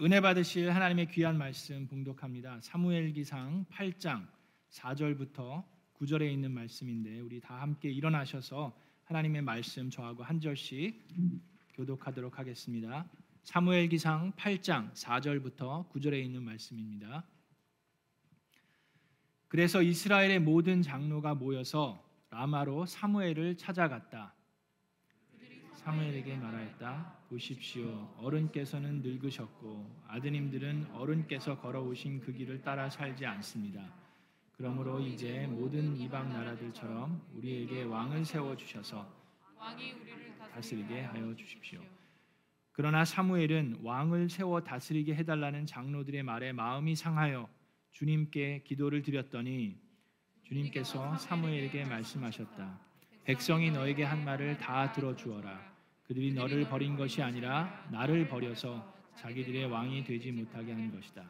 은혜 받으실 하나님의 귀한 말씀 봉독합니다. 사무엘기상 8장 4절부터 9절에 있는 말씀인데 우리 다 함께 일어나셔서 하나님의 말씀 저하고 한 절씩 교독하도록 하겠습니다. 사무엘기상 8장 4절부터 9절에 있는 말씀입니다. 그래서 이스라엘의 모든 장로가 모여서 라마로 사무엘을 찾아갔다. 사무엘에게 말하였다. 보십시오. 어른께서는 늙으셨고 아드님들은 어른께서 걸어오신 그 길을 따라 살지 않습니다. 그러므로 이제 모든 이방 나라들처럼 우리에게 왕을 세워 주셔서 왕이 우리를 다스리게 하여 주십시오. 그러나 사무엘은 왕을 세워 다스리게 해달라는 장로들의 말에 마음이 상하여 주님께 기도를 드렸더니 주님께서 사무엘에게 말씀하셨다. 백성이 너에게 한 말을 다 들어주어라. 그들이 너를 버린 것이 아니라 나를 버려서 자기들의 왕이 되지 못하게 한 것이다.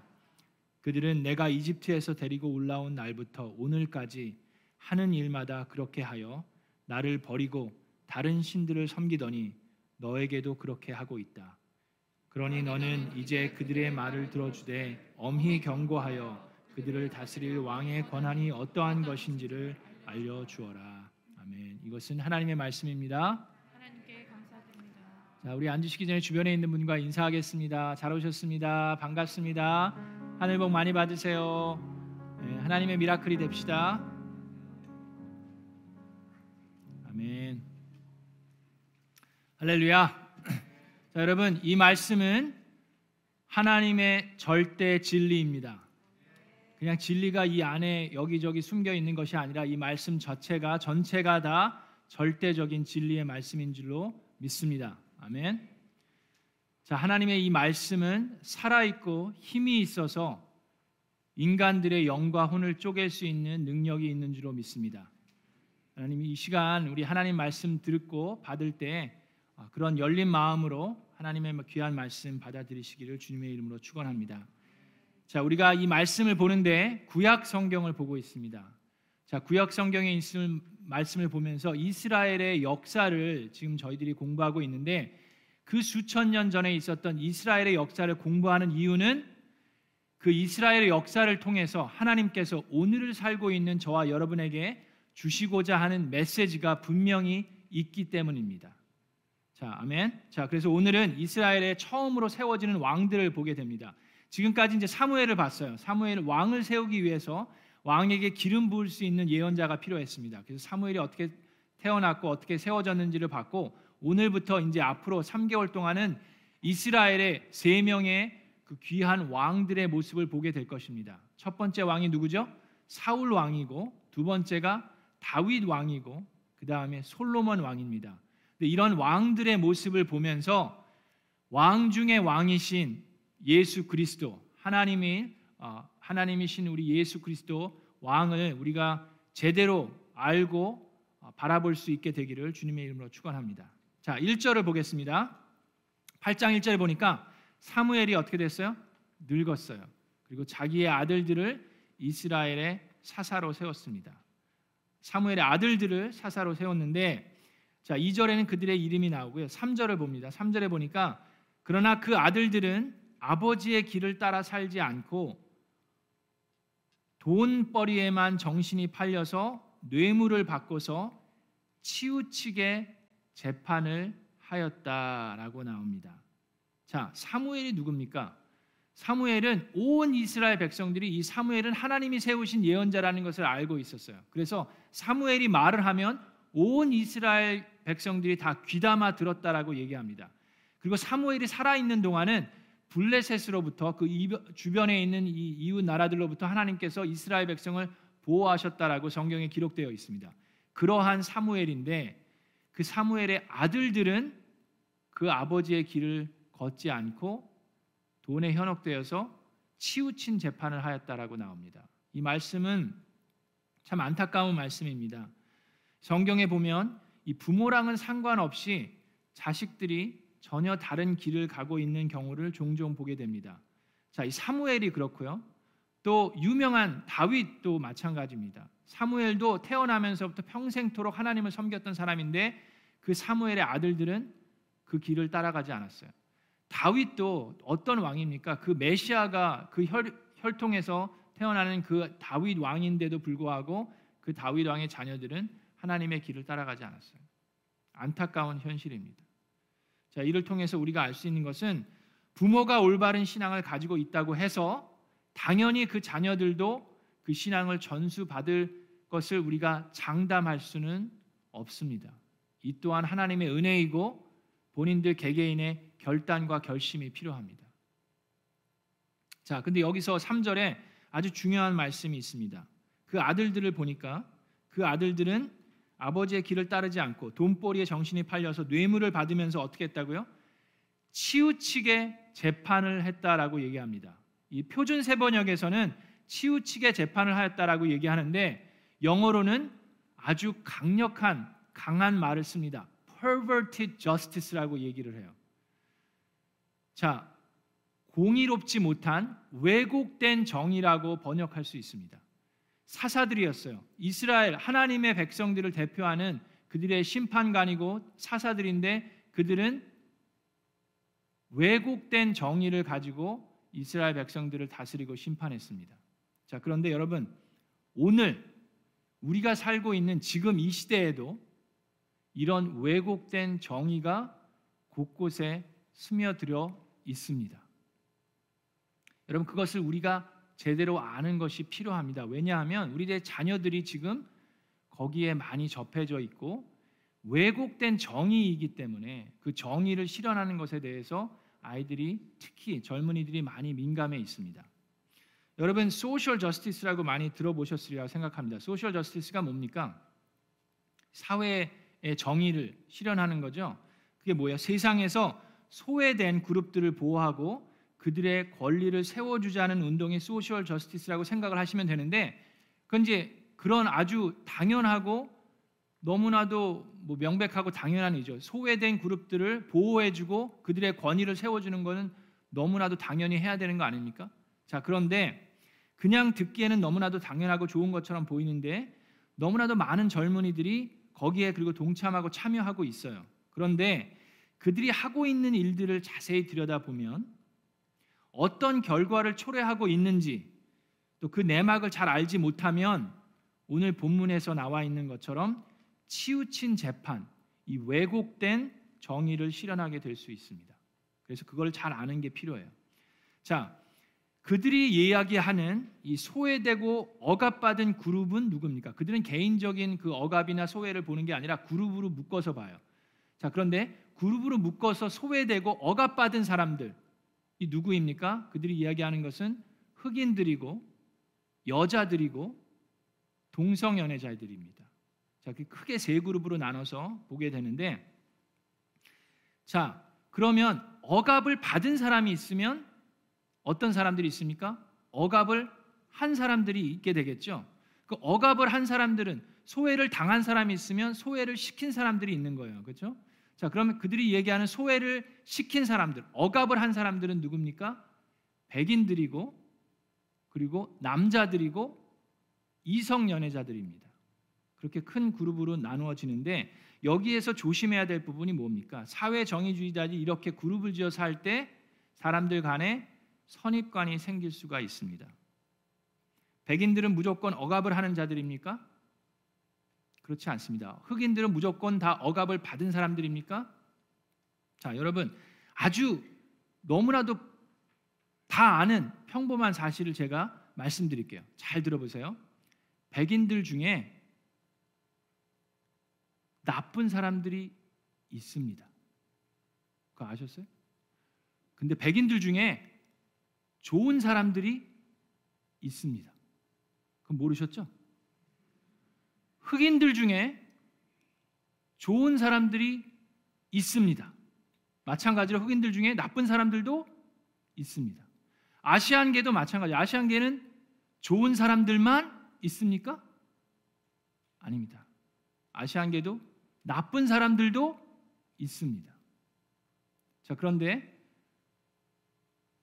그들은 내가 이집트에서 데리고 올라온 날부터 오늘까지 하는 일마다 그렇게 하여 나를 버리고 다른 신들을 섬기더니 너에게도 그렇게 하고 있다. 그러니 너는 이제 그들의 말을 들어주되 엄히 경고하여 그들을 다스릴 왕의 권한이 어떠한 것인지를 알려 주어라. 아멘. 이것은 하나님의 말씀입니다. 자, 우리 앉으시기 전에 주변에 있는 분과 인사하겠습니다. 잘 오셨습니다. 반갑습니다. 하늘 복 많이 받으세요. 네, 하나님의 미라클이 됩시다. 아멘. 할렐루야. 자, 여러분, 이 말씀은 하나님의 절대 진리입니다. 그냥 진리가 이 안에 여기저기 숨겨 있는 것이 아니라 이 말씀 자체가 전체가 다 절대적인 진리의 말씀인 줄로 믿습니다. 아멘. 자, 하나님의 이 말씀은 살아 있고 힘이 있어서 인간들의 영과 혼을 쪼갤 수 있는 능력이 있는 줄로 믿습니다. 하나님 이 시간 우리 하나님 말씀 듣고 받을 때 아, 그런 열린 마음으로 하나님의 귀한 말씀 받아들이시기를 주님의 이름으로 축원합니다. 자, 우리가 이 말씀을 보는데 구약 성경을 보고 있습니다. 자, 구약 성경에 있을 말씀을 보면서 이스라엘의 역사를 지금 저희들이 공부하고 있는데 그 수천 년 전에 있었던 이스라엘의 역사를 공부하는 이유는 그 이스라엘의 역사를 통해서 하나님께서 오늘을 살고 있는 저와 여러분에게 주시고자 하는 메시지가 분명히 있기 때문입니다. 자, 아멘. 자, 그래서 오늘은 이스라엘의 처음으로 세워지는 왕들을 보게 됩니다. 지금까지 이제 사무엘을 봤어요. 사무엘 왕을 세우기 위해서 왕에게 기름 부을 수 있는 예언자가 필요했습니다. 그래서 사무엘이 어떻게 태어났고 어떻게 세워졌는지를 봤고 오늘부터 이제 앞으로 3개월 동안은 이스라엘의 세 명의 그 귀한 왕들의 모습을 보게 될 것입니다. 첫 번째 왕이 누구죠? 사울 왕이고 두 번째가 다윗 왕이고 그 다음에 솔로몬 왕입니다. 이런 왕들의 모습을 보면서 왕 중의 왕이신 예수 그리스도 하나님이 어, 하나님이신 우리 예수 그리스도 왕을 우리가 제대로 알고 어, 바라볼 수 있게 되기를 주님의 이름으로 축원합니다. 자, 1절을 보겠습니다. 8장 1절에 보니까 사무엘이 어떻게 됐어요? 늙었어요. 그리고 자기의 아들들을 이스라엘의 사사로 세웠습니다. 사무엘의 아들들을 사사로 세웠는데 자, 2절에는 그들의 이름이 나오고요. 3절을 봅니다. 3절에 보니까 그러나 그 아들들은 아버지의 길을 따라 살지 않고 돈벌이에만 정신이 팔려서 뇌물을 바꿔서 치우치게 재판을 하였다라고 나옵니다. 자, 사무엘이 누굽니까? 사무엘은 온 이스라엘 백성들이 이 사무엘은 하나님이 세우신 예언자라는 것을 알고 있었어요. 그래서 사무엘이 말을 하면 온 이스라엘 백성들이 다 귀담아 들었다라고 얘기합니다. 그리고 사무엘이 살아 있는 동안은 블레셋으로부터 그 주변에 있는 이 이웃 나라들로부터 하나님께서 이스라엘 백성을 보호하셨다라고 성경에 기록되어 있습니다. 그러한 사무엘인데 그 사무엘의 아들들은 그 아버지의 길을 걷지 않고 돈에 현혹되어서 치우친 재판을 하였다라고 나옵니다. 이 말씀은 참 안타까운 말씀입니다. 성경에 보면 이 부모랑은 상관없이 자식들이 전혀 다른 길을 가고 있는 경우를 종종 보게 됩니다. 자, 이 사무엘이 그렇고요. 또 유명한 다윗도 마찬가지입니다. 사무엘도 태어나면서부터 평생토록 하나님을 섬겼던 사람인데 그 사무엘의 아들들은 그 길을 따라가지 않았어요. 다윗도 어떤 왕입니까? 그 메시아가 그 혈, 혈통에서 태어나는 그 다윗 왕인데도 불구하고 그 다윗 왕의 자녀들은 하나님의 길을 따라가지 않았어요. 안타까운 현실입니다. 자, 이를 통해서 우리가 알 수 있는 것은 부모가 올바른 신앙을 가지고 있다고 해서 당연히 그 자녀들도 그 신앙을 전수받을 것을 우리가 장담할 수는 없습니다. 이 또한 하나님의 은혜이고 본인들 개개인의 결단과 결심이 필요합니다. 자, 근데 여기서 3절에 아주 중요한 말씀이 있습니다. 그 아들들을 보니까 그 아들들은 아버지의 길을 따르지 않고 돈벌이에 정신이 팔려서 뇌물을 받으면서 어떻게 했다고요? 치우치게 재판을 했다라고 얘기합니다. 이 표준 세번역에서는 치우치게 재판을 하였다라고 얘기하는데 영어로는 아주 강력한 강한 말을 씁니다. perverted justice라고 얘기를 해요. 자, 공의롭지 못한 왜곡된 정의라고 번역할 수 있습니다. 사사들이었어요. 이스라엘 하나님의 백성들을 대표하는 그들의 심판관이고 사사들인데 그들은 왜곡된 정의를 가지고 이스라엘 백성들을 다스리고 심판했습니다. 자, 그런데 여러분, 오늘 우리가 살고 있는 지금 이 시대에도 이런 왜곡된 정의가 곳곳에 스며들어 있습니다. 여러분 그것을 우리가 제대로 아는 것이 필요합니다. 왜냐하면 우리의 자녀들이 지금 거기에 많이 접해져 있고 왜곡된 정의이기 때문에 그 정의를 실현하는 것에 대해서 아이들이 특히 젊은이들이 많이 민감해 있습니다. 여러분 social justice라고 많이 들어보셨으리라 생각합니다. social justice가 뭡니까? 사회의 정의를 실현하는 거죠. 그게 뭐야? 세상에서 소외된 그룹들을 보호하고 그들의 권리를 세워주자는 운동이 소셜 저스티스라고 생각을 하시면 되는데 그건 이제 그런 아주 당연하고 너무나도 뭐 명백하고 당연한 일이죠. 소외된 그룹들을 보호해주고 그들의 권위를 세워주는 것은 너무나도 당연히 해야 되는 거 아닙니까? 자 그런데 그냥 듣기에는 너무나도 당연하고 좋은 것처럼 보이는데 너무나도 많은 젊은이들이 거기에 그리고 동참하고 참여하고 있어요. 그런데 그들이 하고 있는 일들을 자세히 들여다보면 어떤 결과를 초래하고 있는지 또 그 내막을 잘 알지 못하면 오늘 본문에서 나와 있는 것처럼 치우친 재판, 이 왜곡된 정의를 실현하게 될 수 있습니다. 그래서 그걸 잘 아는 게 필요해요. 자, 그들이 이야기하는 이 소외되고 억압받은 그룹은 누굽니까? 그들은 개인적인 그 억압이나 소외를 보는 게 아니라 그룹으로 묶어서 봐요. 자, 그런데 그룹으로 묶어서 소외되고 억압받은 사람들 이 누구입니까? 그들이 이야기하는 것은 흑인들이고 여자들이고 동성 연애자들입니다. 자, 크게 세 그룹으로 나눠서 보게 되는데 자, 그러면 억압을 받은 사람이 있으면 어떤 사람들이 있습니까? 억압을 한 사람들이 있게 되겠죠. 그 억압을 한 사람들은 소외를 당한 사람이 있으면 소외를 시킨 사람들이 있는 거예요. 그렇죠? 자, 그러면 그들이 얘기하는 소외를 시킨 사람들, 억압을 한 사람들은 누굽니까? 백인들이고 그리고 남자들이고 이성 연애자들입니다. 그렇게 큰 그룹으로 나누어지는데 여기에서 조심해야 될 부분이 뭡니까? 사회 정의주의자들이 이렇게 그룹을 지어서 할때 사람들 간에 선입관이 생길 수가 있습니다. 백인들은 무조건 억압을 하는 자들입니까? 그렇지 않습니다. 흑인들은 무조건 다 억압을 받은 사람들입니까? 자, 여러분 아주 너무나도 다 아는 평범한 사실을 제가 말씀드릴게요. 잘 들어보세요. 백인들 중에 나쁜 사람들이 있습니다. 그거 아셨어요? 근데 백인들 중에 좋은 사람들이 있습니다. 그럼 모르셨죠? 흑인들 중에 좋은 사람들이 있습니다. 마찬가지로 흑인들 중에 나쁜 사람들도 있습니다. 아시안계도 마찬가지. 아시안계는 좋은 사람들만 있습니까? 아닙니다. 아시안계도 나쁜 사람들도 있습니다. 자, 그런데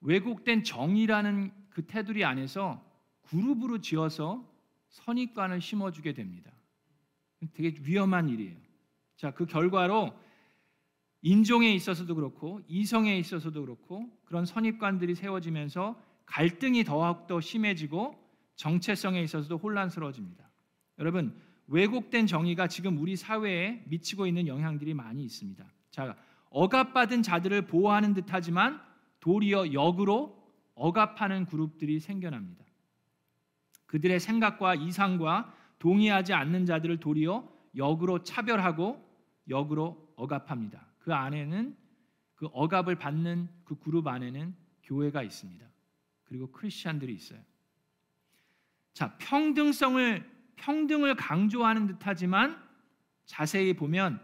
왜곡된 정의라는 그 테두리 안에서 그룹으로 지어서 선입관을 심어주게 됩니다. 되게 위험한 일이에요. 자, 그 결과로 인종에 있어서도 그렇고 이성에 있어서도 그렇고 그런 선입관들이 세워지면서 갈등이 더욱더 심해지고 정체성에 있어서도 혼란스러워집니다. 여러분 왜곡된 정의가 지금 우리 사회에 미치고 있는 영향들이 많이 있습니다. 자, 억압받은 자들을 보호하는 듯하지만 도리어 역으로 억압하는 그룹들이 생겨납니다. 그들의 생각과 이상과 동의하지 않는 자들을 도리어 역으로 차별하고 역으로 억압합니다. 그 안에는 그 억압을 받는 그 그룹 안에는 교회가 있습니다. 그리고 크리스천들이 있어요. 자, 평등성을 평등을 강조하는 듯하지만 자세히 보면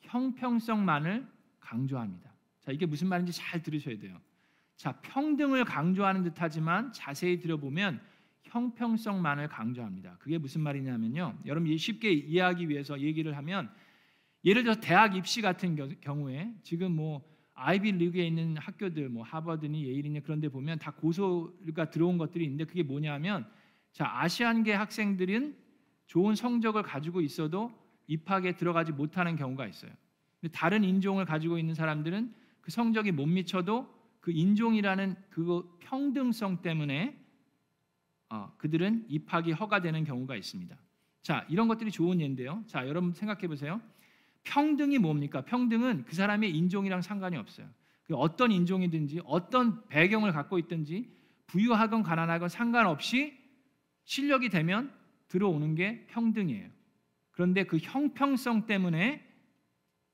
형평성만을 강조합니다. 자, 이게 무슨 말인지 잘 들으셔야 돼요. 자, 평등을 강조하는 듯하지만 자세히 들어보면 형평성만을 강조합니다. 그게 무슨 말이냐면요. 여러분 쉽게 이해하기 위해서 얘기를 하면 예를 들어 대학 입시 같은 경우에 지금 뭐 아이비 리그에 있는 학교들 뭐 하버드니 예일이니 그런 데 보면 다 고소가 들어온 것들이 있는데 그게 뭐냐면 자, 아시안계 학생들은 좋은 성적을 가지고 있어도 입학에 들어가지 못하는 경우가 있어요. 근데 다른 인종을 가지고 있는 사람들은 그 성적이 못 미쳐도 그 인종이라는 그 평등성 때문에 어, 그들은 입학이 허가되는 경우가 있습니다. 자, 이런 것들이 좋은 예인데요. 자, 여러분 생각해 보세요. 평등이 뭡니까? 평등은 그 사람의 인종이랑 상관이 없어요. 그 어떤 인종이든지 어떤 배경을 갖고 있든지 부유하건 가난하건 상관없이 실력이 되면 들어오는 게 평등이에요. 그런데 그 형평성 때문에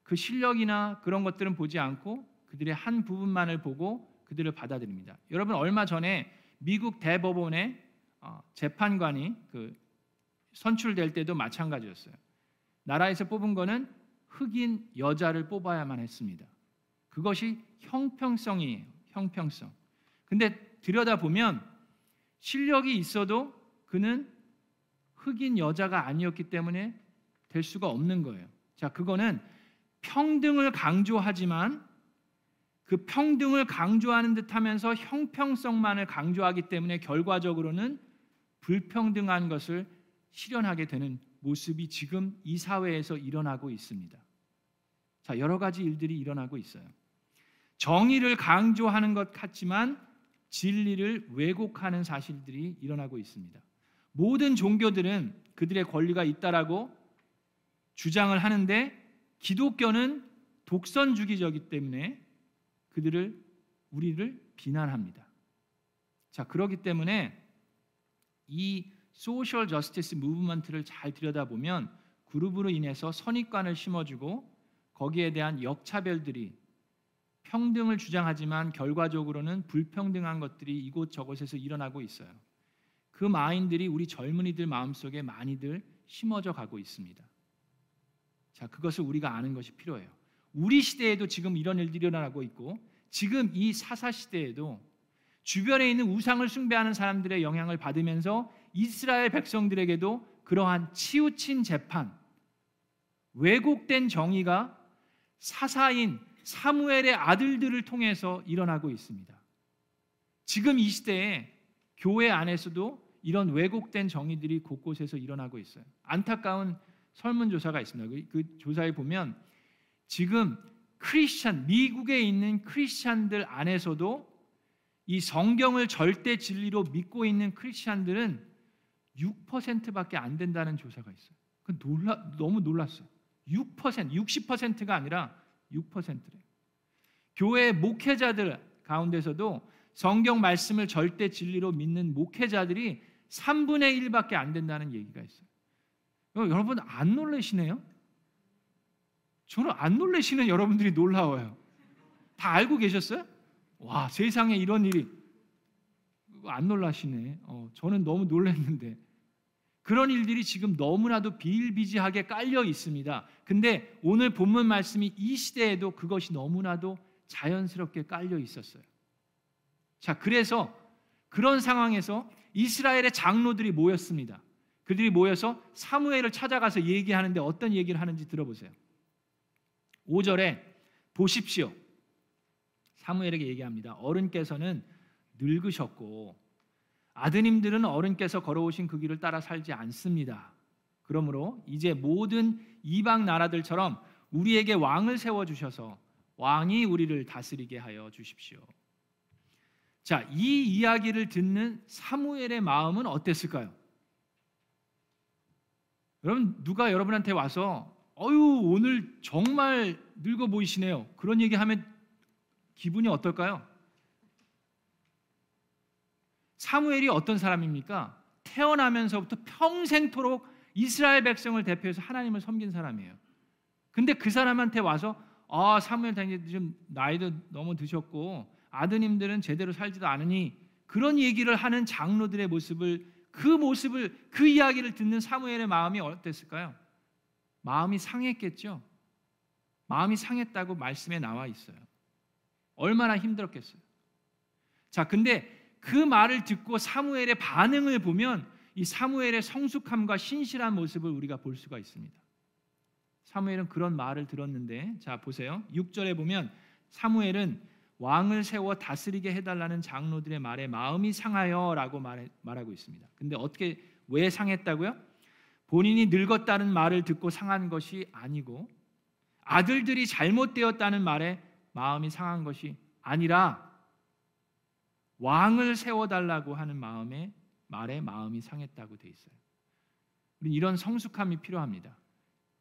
그 실력이나 그런 것들은 보지 않고 그들의 한 부분만을 보고 그들을 받아들입니다. 여러분 얼마 전에 미국 대법원의 어, 재판관이 그 선출될 때도 마찬가지였어요. 나라에서 뽑은 거는 흑인 여자를 뽑아야만 했습니다. 그것이 형평성이에요. 형평성. 근데 들여다 보면 실력이 있어도 그는 흑인 여자가 아니었기 때문에 될 수가 없는 거예요. 자, 그거는 평등을 강조하지만 그 평등을 강조하는 듯 하면서 형평성만을 강조하기 때문에 결과적으로는 불평등한 것을 실현하게 되는 모습이 지금 이 사회에서 일어나고 있습니다. 자, 여러 가지 일들이 일어나고 있어요. 정의를 강조하는 것 같지만 진리를 왜곡하는 사실들이 일어나고 있습니다. 모든 종교들은 그들의 권리가 있다라고 주장을 하는데 기독교는 독선주기적이기 때문에 그들을 우리를 비난합니다. 자, 그렇기 때문에 이 소셜 저스티스 무브먼트를 잘 들여다보면 그룹으로 인해서 선입관을 심어주고 거기에 대한 역차별들이 평등을 주장하지만 결과적으로는 불평등한 것들이 이곳 저곳에서 일어나고 있어요. 그 마인들이 우리 젊은이들 마음속에 많이들 심어져 가고 있습니다. 자, 그것을 우리가 아는 것이 필요해요. 우리 시대에도 지금 이런 일들이 일어나고 있고 지금 이 사사 시대에도 주변에 있는 우상을 숭배하는 사람들의 영향을 받으면서 이스라엘 백성들에게도 그러한 치우친 재판, 왜곡된 정의가 사사인 사무엘의 아들들을 통해서 일어나고 있습니다. 지금 이 시대에 교회 안에서도 이런 왜곡된 정의들이 곳곳에서 일어나고 있어요. 안타까운 설문조사가 있습니다. 그, 그 조사에 보면 지금 크리스찬 미국에 있는 크리스찬들 안에서도 이 성경을 절대 진리로 믿고 있는 크리스찬들은 6%밖에 안 된다는 조사가 있어요. 그 놀라 너무 놀랐어요. 6% 60%가 아니라 6%래요. 교회 목회자들 가운데서도 성경 말씀을 절대 진리로 믿는 목회자들이 3분의 1밖에 안 된다는 얘기가 있어요. 여러분 안 놀라시네요? 저는 안 놀라시는 여러분들이 놀라워요. 다 알고 계셨어요? 와 세상에 이런 일이 안 놀라시네. 어, 저는 너무 놀랐는데 그런 일들이 지금 너무나도 비일비재하게 깔려 있습니다. 근데 오늘 본문 말씀이 이 시대에도 그것이 너무나도 자연스럽게 깔려 있었어요. 자, 그래서 그런 상황에서 이스라엘의 장로들이 모였습니다. 그들이 모여서 사무엘을 찾아가서 얘기하는데 어떤 얘기를 하는지 들어보세요. 5절에 보십시오. 사무엘에게 얘기합니다. 어른께서는 늙으셨고 아드님들은 어른께서 걸어오신 그 길을 따라 살지 않습니다. 그러므로 이제 모든 이방 나라들처럼 우리에게 왕을 세워 주셔서 왕이 우리를 다스리게 하여 주십시오. 자, 이 이야기를 듣는 사무엘의 마음은 어땠을까요? 여러분 누가 여러분한테 와서 어유 오늘 정말 늙어 보이시네요. 그런 얘기하면 기분이 어떨까요? 사무엘이 어떤 사람입니까? 태어나면서부터 평생토록 이스라엘 백성을 대표해서 하나님을 섬긴 사람이에요. 근데 그 사람한테 와서 아 사무엘 당신 좀 나이도 너무 드셨고 아드님들은 제대로 살지도 않으니 그런 얘기를 하는 장로들의 모습을 그 모습을 그 이야기를 듣는 사무엘의 마음이 어땠을까요? 마음이 상했겠죠. 마음이 상했다고 말씀에 나와 있어요. 얼마나 힘들었겠어요. 자, 근데 그 말을 듣고 사무엘의 반응을 보면 이 사무엘의 성숙함과 신실한 모습을 우리가 볼 수가 있습니다. 사무엘은 그런 말을 들었는데 자 보세요. 6절에 보면 사무엘은 왕을 세워 다스리게 해달라는 장로들의 말에 마음이 상하여라고 말하고 있습니다. 근데 어떻게 왜 상했다고요? 본인이 늙었다는 말을 듣고 상한 것이 아니고 아들들이 잘못되었다는 말에 마음이 상한 것이 아니라 왕을 세워달라고 하는 마음에 말에 마음이 상했다고 돼 있어요. 우리 이런 성숙함이 필요합니다.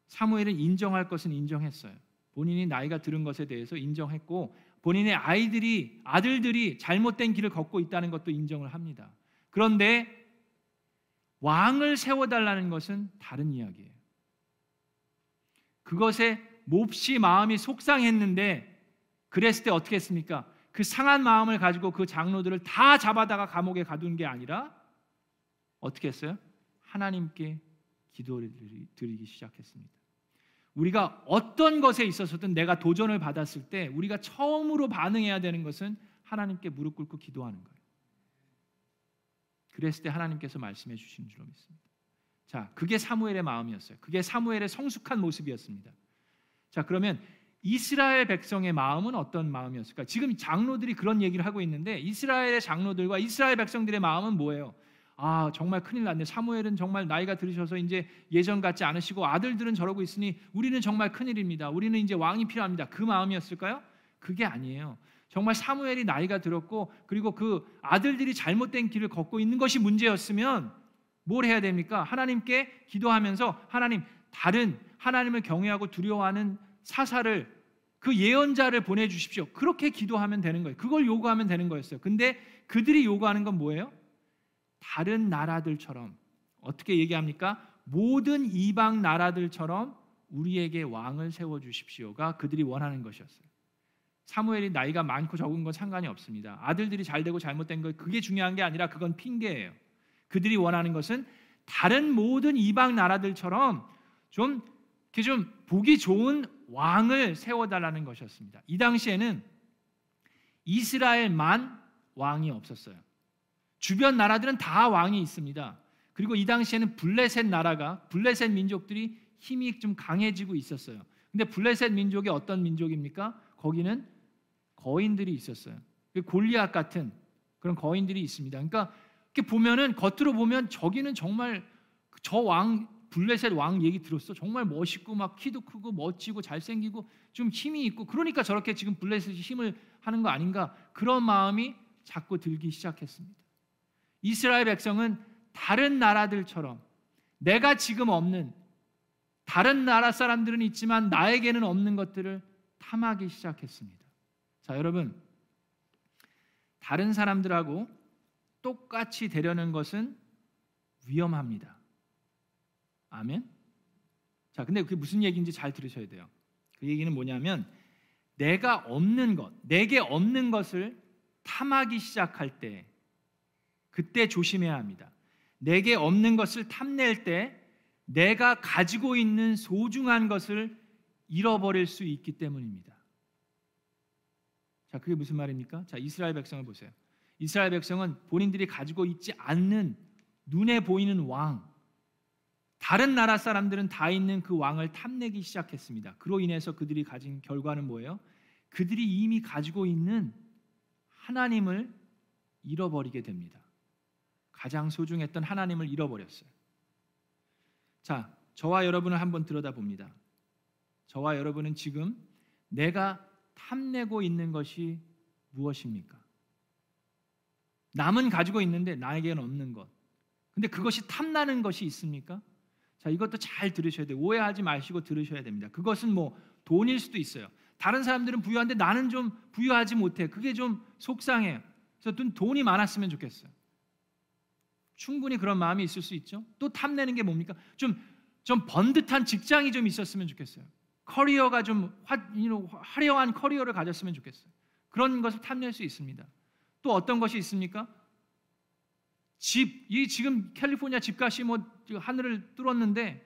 사무엘은 인정할 것은 인정했어요. 본인이 나이가 들은 것에 대해서 인정했고 본인의 아이들이 아들들이 잘못된 길을 걷고 있다는 것도 인정을 합니다. 그런데 왕을 세워달라는 것은 다른 이야기예요. 그것에 몹시 마음이 속상했는데 그랬을 때 어떻게 했습니까? 그 상한 마음을 가지고 그 장로들을 다 잡아다가 감옥에 가둔 게 아니라 어떻게 했어요? 하나님께 기도를 드리기 시작했습니다. 우리가 어떤 것에 있어서든 내가 도전을 받았을 때 우리가 처음으로 반응해야 되는 것은 하나님께 무릎 꿇고 기도하는 거예요. 그랬을 때 하나님께서 말씀해 주시는 줄로 믿습니다. 자, 그게 사무엘의 마음이었어요. 그게 사무엘의 성숙한 모습이었습니다. 자, 그러면 이스라엘 백성의 마음은 어떤 마음이었을까? 지금 장로들이 그런 얘기를 하고 있는데 이스라엘의 장로들과 이스라엘 백성들의 마음은 뭐예요? 아 정말 큰일 났네. 사무엘은 정말 나이가 들으셔서 이제 예전 같지 않으시고 아들들은 저러고 있으니 우리는 정말 큰일입니다. 우리는 이제 왕이 필요합니다. 그 마음이었을까요? 그게 아니에요. 정말 사무엘이 나이가 들었고 그리고 그 아들들이 잘못된 길을 걷고 있는 것이 문제였으면 뭘 해야 됩니까? 하나님께 기도하면서 하나님 다른 하나님을 경외하고 두려워하는 사사를 그 예언자를 보내 주십시오. 그렇게 기도하면 되는 거예요. 그걸 요구하면 되는 거였어요. 근데 그들이 요구하는 건 뭐예요? 다른 나라들처럼 어떻게 얘기합니까? 모든 이방 나라들처럼 우리에게 왕을 세워 주십시오가 그들이 원하는 것이었어요. 사무엘이 나이가 많고 적은 건 상관이 없습니다. 아들들이 잘 되고 잘못된 거 그게 중요한 게 아니라 그건 핑계예요. 그들이 원하는 것은 다른 모든 이방 나라들처럼 좀 이렇게 좀 보기 좋은 왕을 세워달라는 것이었습니다. 이 당시에는 이스라엘만 왕이 없었어요. 주변 나라들은 다 왕이 있습니다. 그리고 이 당시에는 블레셋 나라가 블레셋 민족들이 힘이 좀 강해지고 있었어요. 근데 블레셋 민족이 어떤 민족입니까? 거기는 거인들이 있었어요. 그 골리앗 같은 그런 거인들이 있습니다. 그러니까 이렇게 보면은 겉으로 보면 저기는 정말 저 왕 블레셋 왕 얘기 들었어. 정말 멋있고 막 키도 크고 멋지고 잘생기고 좀 힘이 있고 그러니까 저렇게 지금 블레셋이 힘을 하는 거 아닌가 그런 마음이 자꾸 들기 시작했습니다. 이스라엘 백성은 다른 나라들처럼 내가 지금 없는 다른 나라 사람들은 있지만 나에게는 없는 것들을 탐하기 시작했습니다. 자, 여러분. 다른 사람들하고 똑같이 되려는 것은 위험합니다. 아멘. 자, 근데 그게 무슨 얘기인지 잘 들으셔야 돼요. 그 얘기는 뭐냐면 내가 없는 것, 내게 없는 것을 탐하기 시작할 때 그때 조심해야 합니다. 내게 없는 것을 탐낼 때 내가 가지고 있는 소중한 것을 잃어버릴 수 있기 때문입니다. 자, 그게 무슨 말입니까? 자, 이스라엘 백성을 보세요. 이스라엘 백성은 본인들이 가지고 있지 않는 눈에 보이는 왕, 다른 나라 사람들은 다 있는 그 왕을 탐내기 시작했습니다. 그로 인해서 그들이 가진 결과는 뭐예요? 그들이 이미 가지고 있는 하나님을 잃어버리게 됩니다. 가장 소중했던 하나님을 잃어버렸어요. 자, 저와 여러분을 한번 들여다봅니다. 저와 여러분은 지금 내가 탐내고 있는 것이 무엇입니까? 남은 가지고 있는데 나에게는 없는 것. 근데 그것이 탐나는 것이 있습니까? 자, 이것도 잘 들으셔야 돼요. 오해하지 마시고 들으셔야 됩니다. 그것은 뭐 돈일 수도 있어요. 다른 사람들은 부유한데 나는 좀 부유하지 못해. 그게 좀 속상해요. 그래서 돈이 많았으면 좋겠어요. 충분히 그런 마음이 있을 수 있죠. 또 탐내는 게 뭡니까? 좀, 좀 번듯한 직장이 좀 있었으면 좋겠어요. 커리어가 좀 화, 화려한 커리어를 가졌으면 좋겠어요. 그런 것을 탐낼 수 있습니다. 또 어떤 것이 있습니까? 집, 이 지금 캘리포니아 집값이 뭐 하늘을 뚫었는데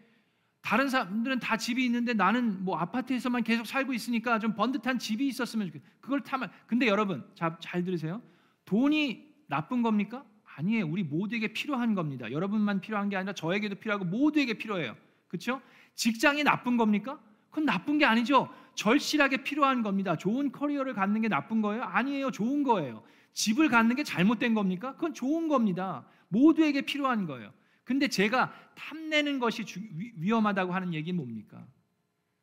다른 사람들은 다 집이 있는데 나는 뭐 아파트에서만 계속 살고 있으니까 좀 번듯한 집이 있었으면 좋겠어요. 그걸 타면 근데 여러분 자, 잘 들으세요. 돈이 나쁜 겁니까? 아니에요. 우리 모두에게 필요한 겁니다. 여러분만 필요한 게 아니라 저에게도 필요하고 모두에게 필요해요. 그렇죠? 직장이 나쁜 겁니까? 그건 나쁜 게 아니죠. 절실하게 필요한 겁니다. 좋은 커리어를 갖는 게 나쁜 거예요? 아니에요. 좋은 거예요. 집을 갖는 게 잘못된 겁니까? 그건 좋은 겁니다. 모두에게 필요한 거예요. 근데 제가 탐내는 것이 위험하다고 하는 얘기는 뭡니까?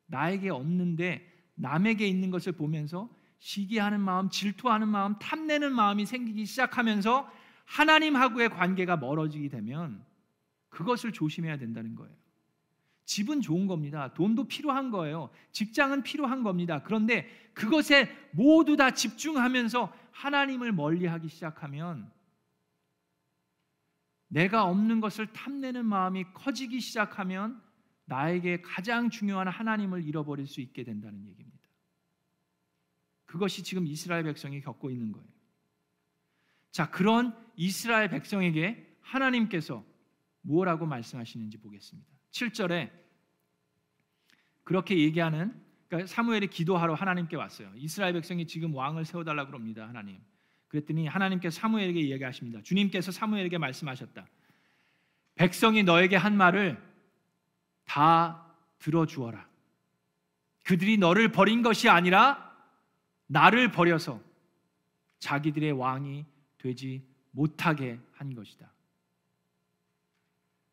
나에게 없는데 남에게 있는 것을 보면서 시기하는 마음, 질투하는 마음, 탐내는 마음이 생기기 시작하면서 하나님하고의 관계가 멀어지게 되면 그것을 조심해야 된다는 거예요. 집은 좋은 겁니다. 돈도 필요한 거예요. 직장은 필요한 겁니다. 그런데 그것에 모두 다 집중하면서 하나님을 멀리 하기 시작하면 내가 없는 것을 탐내는 마음이 커지기 시작하면 나에게 가장 중요한 하나님을 잃어버릴 수 있게 된다는 얘기입니다. 그것이 지금 이스라엘 백성이 겪고 있는 거예요. 자, 그런 이스라엘 백성에게 하나님께서 무엇라고 말씀하시는지 보겠습니다. 7절에 그렇게 얘기하는 그러니까 사무엘이 기도하러 하나님께 왔어요. 이스라엘 백성이 지금 왕을 세워 달라고 그럽니다. 하나님. 그랬더니 하나님께서 사무엘에게 얘기하십니다. 주님께서 사무엘에게 말씀하셨다. 백성이 너에게 한 말을 다 들어주어라. 그들이 너를 버린 것이 아니라 나를 버려서 자기들의 왕이 되지 못하게 한 것이다.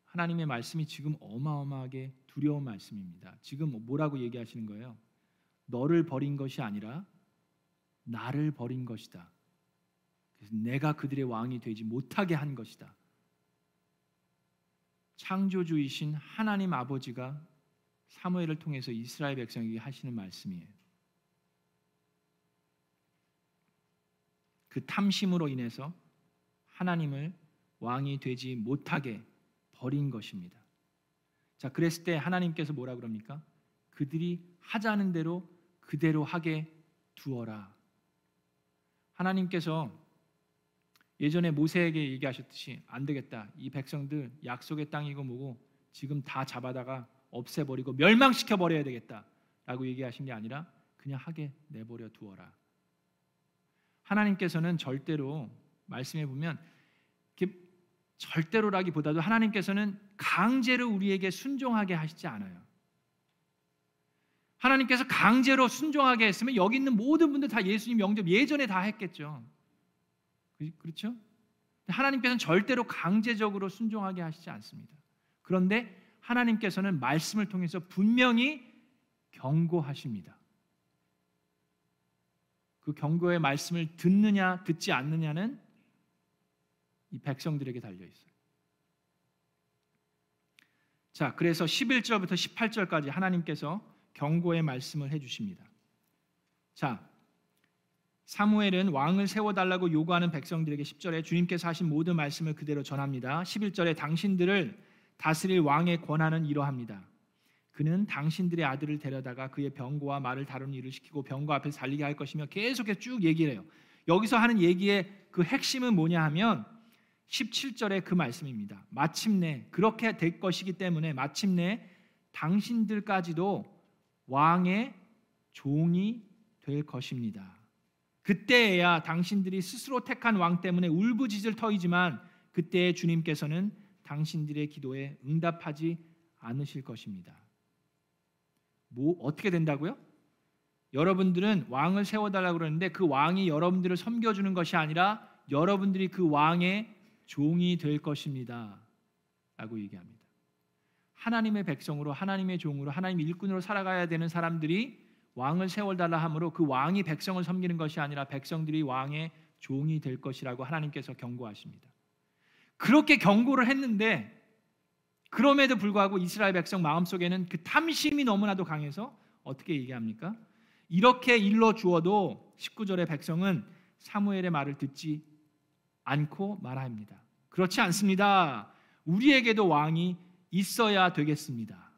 하나님의 말씀이 지금 어마어마하게 두려운 말씀입니다. 지금 뭐라고 얘기하시는 거예요? 너를 버린 것이 아니라 나를 버린 것이다. 그래서 내가 그들의 왕이 되지 못하게 한 것이다. 창조주이신 하나님 아버지가 사무엘을 통해서 이스라엘 백성에게 하시는 말씀이에요. 그 탐심으로 인해서 하나님을 왕이 되지 못하게 버린 것입니다. 자, 그랬을 때 하나님께서 뭐라 그럽니까? 그들이 하자는 대로 그대로 하게 두어라. 하나님께서 예전에 모세에게 얘기하셨듯이 안 되겠다. 이 백성들 약속의 땅이고 뭐고 지금 다 잡아다가 없애버리고 멸망시켜 버려야 되겠다라고 얘기하신 게 아니라 그냥 하게 내버려 두어라. 하나님께서는 절대로 말씀해 보면 절대로라기보다도 하나님께서는 강제로 우리에게 순종하게 하시지 않아요. 하나님께서 강제로 순종하게 했으면 여기 있는 모든 분들 다 예수님 영접 예전에 다 했겠죠. 그렇죠? 하나님께서는 절대로 강제적으로 순종하게 하시지 않습니다. 그런데 하나님께서는 말씀을 통해서 분명히 경고하십니다. 그 경고의 말씀을 듣느냐 듣지 않느냐는 이 백성들에게 달려 있어요. 자, 그래서 11절부터 18절까지 하나님께서 경고의 말씀을 해 주십니다. 자, 사무엘은 왕을 세워 달라고 요구하는 백성들에게 10절에 주님께서 하신 모든 말씀을 그대로 전합니다. 11절에 당신들을 다스릴 왕의 권한은 이러합니다. 그는 당신들의 아들을 데려다가 그의 병고와 말을 다루는 일을 시키고 병고 앞에 살리게 할 것이며 계속해서 쭉 얘기를 해요. 여기서 하는 얘기의 그 핵심은 뭐냐 하면 17절의 그 말씀입니다. 마침내 그렇게 될 것이기 때문에 마침내 당신들까지도 왕의 종이 될 것입니다. 그때에야 당신들이 스스로 택한 왕 때문에 울부짖을 터이지만 그때 주님께서는 당신들의 기도에 응답하지 않으실 것입니다. 뭐 어떻게 된다고요? 여러분들은 왕을 세워달라고 그러는데 그 왕이 여러분들을 섬겨주는 것이 아니라 여러분들이 그 왕의 종이 될 것입니다. 라고 얘기합니다. 하나님의 백성으로 하나님의 종으로 하나님의 일꾼으로 살아가야 되는 사람들이 왕을 세워달라 하므로 그 왕이 백성을 섬기는 것이 아니라 백성들이 왕의 종이 될 것이라고 하나님께서 경고하십니다. 그렇게 경고를 했는데 그럼에도 불구하고 이스라엘 백성 마음속에는 그 탐심이 너무나도 강해서 어떻게 얘기합니까? 이렇게 일러 주어도 19절의 백성은 사무엘의 말을 듣지 않고 말합니다. 그렇지 않습니다. 우리에게도 왕이 있어야 되겠습니다.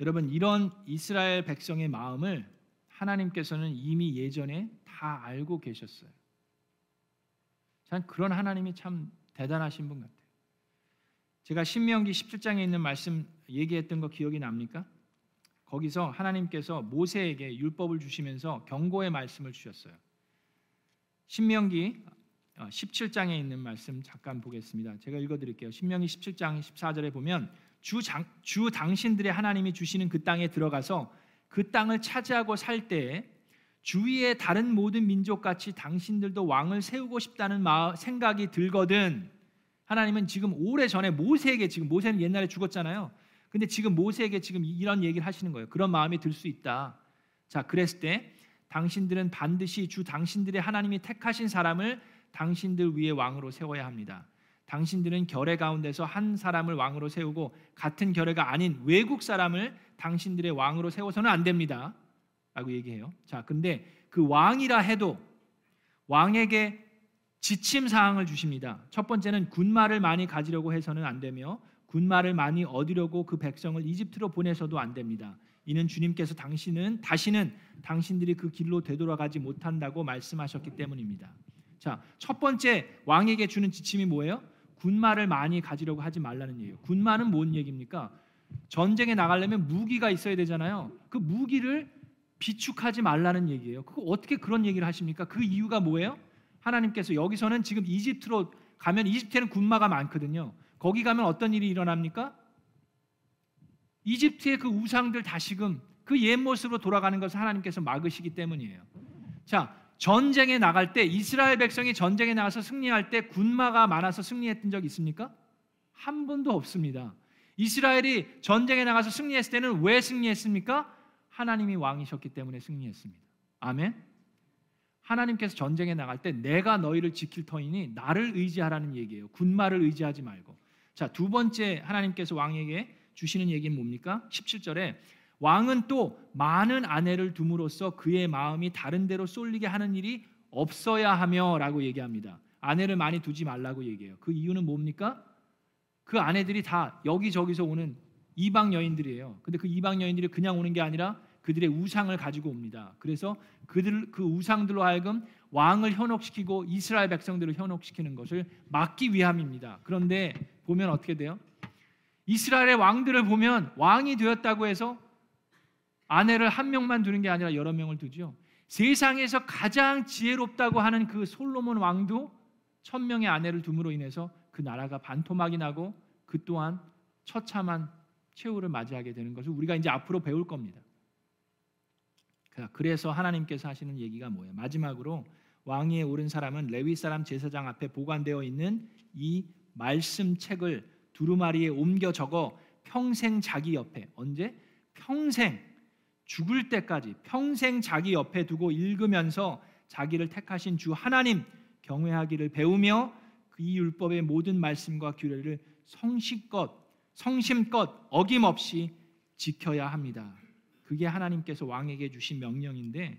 여러분 이런 이스라엘 백성의 마음을 하나님께서는 이미 예전에 다 알고 계셨어요. 참 그런 하나님이 참 대단하신 분 같아요. 제가 신명기 17장에 있는 말씀 얘기했던 거 기억이 납니까? 거기서 하나님께서 모세에게 율법을 주시면서 경고의 말씀을 주셨어요. 신명기 17장에 어, 있는 말씀 잠깐 보겠습니다. 제가 읽어 드릴게요. 신명기 17장 14절에 보면 주, 장, 주 당신들의 하나님이 주시는 그 땅에 들어가서 그 땅을 차지하고 살 때에 주위의 다른 모든 민족 같이 당신들도 왕을 세우고 싶다는 마음, 생각이 들거든. 하나님은 지금 오래 전에 모세에게 지금 모세는 옛날에 죽었잖아요. 근데 지금 모세에게 지금 이런 얘기를 하시는 거예요. 그런 마음이 들 수 있다. 자, 그랬을 때 당신들은 반드시 주 당신들의 하나님이 택하신 사람을 당신들 위에 왕으로 세워야 합니다. 당신들은 결의 가운데서 한 사람을 왕으로 세우고 같은 결의가 아닌 외국 사람을 당신들의 왕으로 세워서는 안 됩니다. 라고 얘기해요. 자, 근데 그 왕이라 해도 왕에게 지침 사항을 주십니다. 첫 번째는 군마를 많이 가지려고 해서는 안 되며 군마를 많이 얻으려고 그 백성을 이집트로 보내서도 안 됩니다. 이는 주님께서 당신은 다시는 당신들이 그 길로 되돌아가지 못한다고 말씀하셨기 때문입니다. 자, 첫 번째 왕에게 주는 지침이 뭐예요? 군마를 많이 가지려고 하지 말라는 얘기예요. 군마는 뭔 얘기입니까? 전쟁에 나가려면 무기가 있어야 되잖아요. 그 무기를 비축하지 말라는 얘기예요. 그 어떻게 그런 얘기를 하십니까? 그 이유가 뭐예요? 하나님께서 여기서는 지금 이집트로 가면 이집트에는 군마가 많거든요. 거기 가면 어떤 일이 일어납니까? 이집트의 그 우상들 다시금 그 옛 모습으로 돌아가는 것을 하나님께서 막으시기 때문이에요. 자, 전쟁에 나갈 때 이스라엘 백성이 전쟁에 나가서 승리할 때 군마가 많아서 승리했던 적 있습니까? 한 번도 없습니다. 이스라엘이 전쟁에 나가서 승리했을 때는 왜 승리했습니까? 하나님이 왕이셨기 때문에 승리했습니다. 아멘. 하나님께서 전쟁에 나갈 때 내가 너희를 지킬 터이니 나를 의지하라는 얘기예요. 군마를 의지하지 말고. 자, 두 번째 하나님께서 왕에게 주시는 얘기는 뭡니까? 17절에 왕은 또 많은 아내를 둠으로써 그의 마음이 다른 데로 쏠리게 하는 일이 없어야 하며라고 얘기합니다. 아내를 많이 두지 말라고 얘기해요. 그 이유는 뭡니까? 그 아내들이 다 여기저기서 오는 이방 여인들이에요. 근데 그 이방 여인들이 그냥 오는 게 아니라 그들의 우상을 가지고 옵니다. 그래서 그들 그 우상들로 하여금 왕을 현혹시키고 이스라엘 백성들을 현혹시키는 것을 막기 위함입니다. 그런데 보면 어떻게 돼요? 이스라엘의 왕들을 보면 왕이 되었다고 해서 아내를 한 명만 두는 게 아니라 여러 명을 두죠. 세상에서 가장 지혜롭다고 하는 그 솔로몬 왕도 천 명의 아내를 둠으로 인해서 그 나라가 반토막이 나고 그 또한 처참한 최후를 맞이하게 되는 것을 우리가 이제 앞으로 배울 겁니다. 그래서 하나님께서 하시는 얘기가 뭐예요? 마지막으로 왕위에 오른 사람은 레위 사람 제사장 앞에 보관되어 있는 이 말씀 책을 두루마리에 옮겨 적어 평생 자기 옆에 언제 평생 죽을 때까지 평생 자기 옆에 두고 읽으면서 자기를 택하신 주 하나님 경외하기를 배우며 그이 율법의 모든 말씀과 규례를 성실껏 성심껏 어김없이 지켜야 합니다. 그게 하나님께서 왕에게 주신 명령인데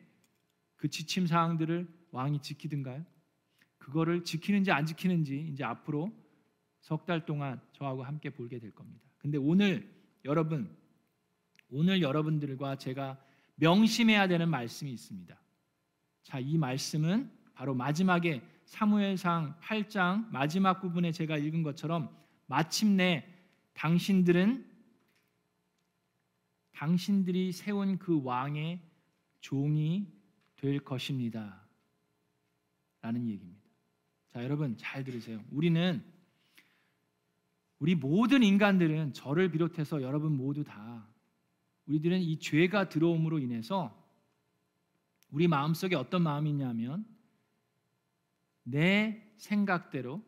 그 지침 사항들을 왕이 지키든가요? 그거를 지키는지 안 지키는지 이제 앞으로 석 달 동안 저하고 함께 보게 될 겁니다. 근데 오늘 여러분 오늘 여러분들과 제가 명심해야 되는 말씀이 있습니다. 자, 이 말씀은 바로 마지막에 사무엘상 8장 마지막 부분에 제가 읽은 것처럼 마침내 당신들은 당신들이 세운 그 왕의 종이 될 것입니다. 라는 얘기입니다. 자, 여러분 잘 들으세요. 우리는 우리 모든 인간들은 저를 비롯해서 여러분 모두 다 우리들은 이 죄가 들어옴으로 인해서 우리 마음속에 어떤 마음이 있냐면 내 생각대로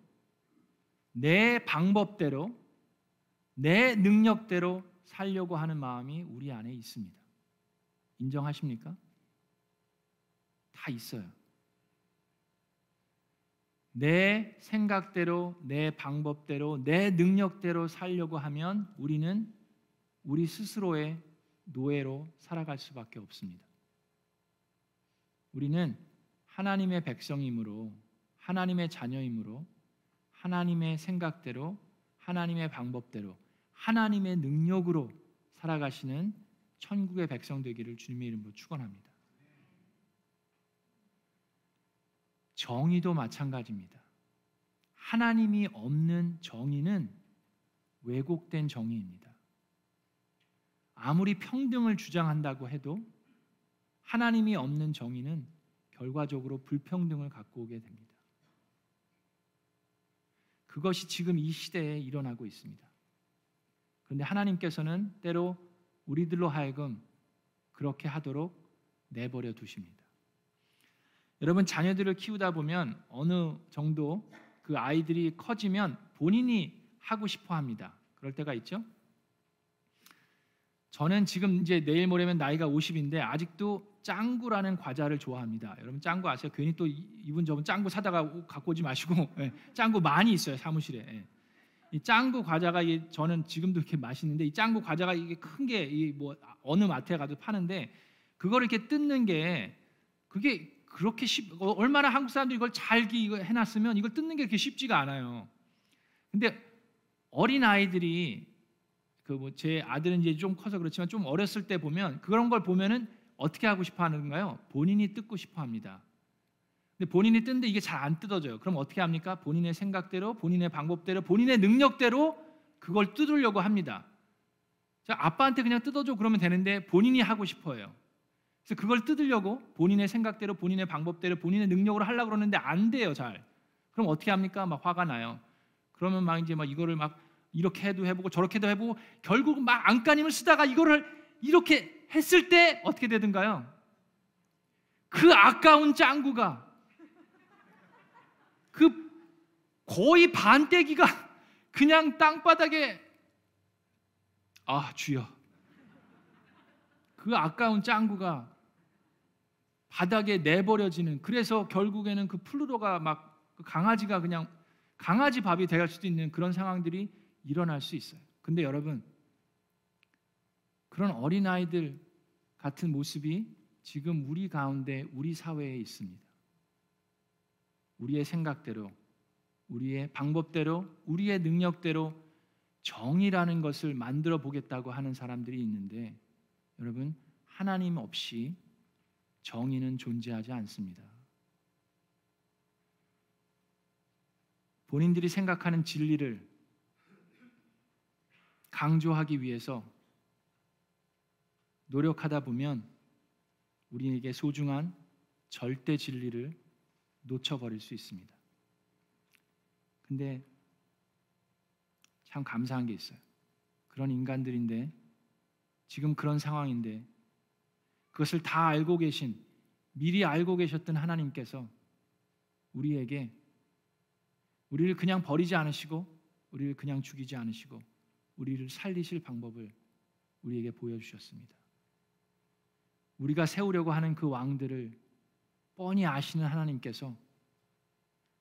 내 방법대로 내 능력대로 살려고 하는 마음이 우리 안에 있습니다. 인정하십니까? 다 있어요. 내 생각대로, 내 방법대로, 내 능력대로 살려고 하면 우리는 우리 스스로의 노예로 살아갈 수밖에 없습니다. 우리는 하나님의 백성이므로, 하나님의 자녀이므로, 하나님의 생각대로, 하나님의 방법대로, 하나님의 능력으로 살아가시는 천국의 백성 되기를 주님의 이름으로 축원합니다. 정의도 마찬가지입니다. 하나님이 없는 정의는 왜곡된 정의입니다. 아무리 평등을 주장한다고 해도 하나님이 없는 정의는 결과적으로 불평등을 갖고 오게 됩니다. 그것이 지금 이 시대에 일어나고 있습니다. 그런데 하나님께서는 때로 우리들로 하여금 그렇게 하도록 내버려 두십니다. 여러분 자녀들을 키우다 보면 어느 정도 그 아이들이 커지면 본인이 하고 싶어 합니다. 그럴 때가 있죠. 저는 지금 이제 내일 모레면 나이가 50인데 아직도 짱구라는 과자를 좋아합니다. 여러분 짱구 아세요? 괜히 또 이분 저분 짱구 사다가 갖고 오지 마시고 예, 짱구 많이 있어요 사무실에. 예. 이 짱구 과자가 저는 지금도 이렇게 맛있는데 이 짱구 과자가 이게 큰 게 이 뭐 어느 마트에 가도 파는데 그걸 이렇게 뜯는 게 그게 그렇게 쉽 어, 얼마나 한국 사람들이 이걸 잘 해놨으면 이걸 뜯는 게 그렇게 쉽지가 않아요. 근데 어린 아이들이 그 뭐 제 아들은 이제 좀 커서 그렇지만 좀 어렸을 때 보면 그런 걸 보면은 어떻게 하고 싶어 하는가요? 본인이 뜯고 싶어 합니다. 근데 본인이 뜯는데 이게 잘 안 뜯어져요. 그럼 어떻게 합니까? 본인의 생각대로, 본인의 방법대로, 본인의 능력대로 그걸 뜯으려고 합니다. 자, 아빠한테 그냥 뜯어줘 그러면 되는데 본인이 하고 싶어요. 그래서 그걸 뜯으려고 본인의 생각대로, 본인의 방법대로, 본인의 능력으로 하려고 그러는데 안 돼요, 잘. 그럼 어떻게 합니까? 막 화가 나요. 그러면 막 이제 막 이거를 막 이렇게 해도 해보고 저렇게도 해보고 결국 막 안간힘을 쓰다가 이거를 이렇게 했을 때 어떻게 되든가요? 그 아까운 짱구가 그 거의 반대기가 그냥 땅바닥에 아 주여 그 아까운 짱구가 바닥에 내버려지는 그래서 결국에는 그 플루토가 막그 강아지가 그냥 강아지 밥이 될 수도 있는 그런 상황들이 일어날 수 있어요. 근데 여러분 그런 어린아이들 같은 모습이 지금 우리 가운데 우리 사회에 있습니다. 우리의 생각대로 우리의 방법대로 우리의 능력대로 정의라는 것을 만들어 보겠다고 하는 사람들이 있는데 여러분 하나님 없이 정의는 존재하지 않습니다. 본인들이 생각하는 진리를 강조하기 위해서 노력하다 보면 우리에게 소중한 절대 진리를 놓쳐버릴 수 있습니다. 근데 참 감사한 게 있어요. 그런 인간들인데 지금 그런 상황인데 그것을 다 알고 계신 미리 알고 계셨던 하나님께서 우리에게 우리를 그냥 버리지 않으시고 우리를 그냥 죽이지 않으시고 우리를 살리실 방법을 우리에게 보여주셨습니다. 우리가 세우려고 하는 그 왕들을 뻔히 아시는 하나님께서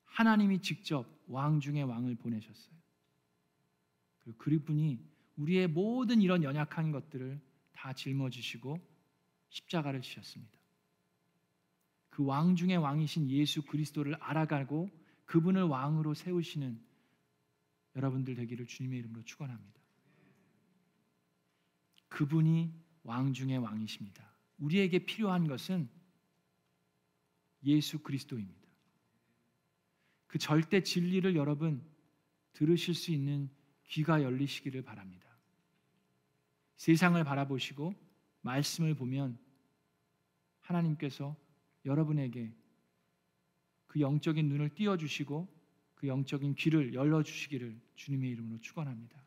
하나님이 직접 왕 중의 왕을 보내셨어요. 그리고 그분이 우리의 모든 이런 연약한 것들을 다 짊어지시고 십자가를 지셨습니다. 그 왕 중의 왕이신 예수 그리스도를 알아가고 그분을 왕으로 세우시는 여러분들 되기를 주님의 이름으로 축원합니다. 그분이 왕 중의 왕이십니다. 우리에게 필요한 것은 예수 그리스도입니다. 그 절대 진리를 여러분 들으실 수 있는 귀가 열리시기를 바랍니다. 세상을 바라보시고 말씀을 보면 하나님께서 여러분에게 그 영적인 눈을 띄워 주시고 그 영적인 귀를 열려 주시기를 주님의 이름으로 축원합니다.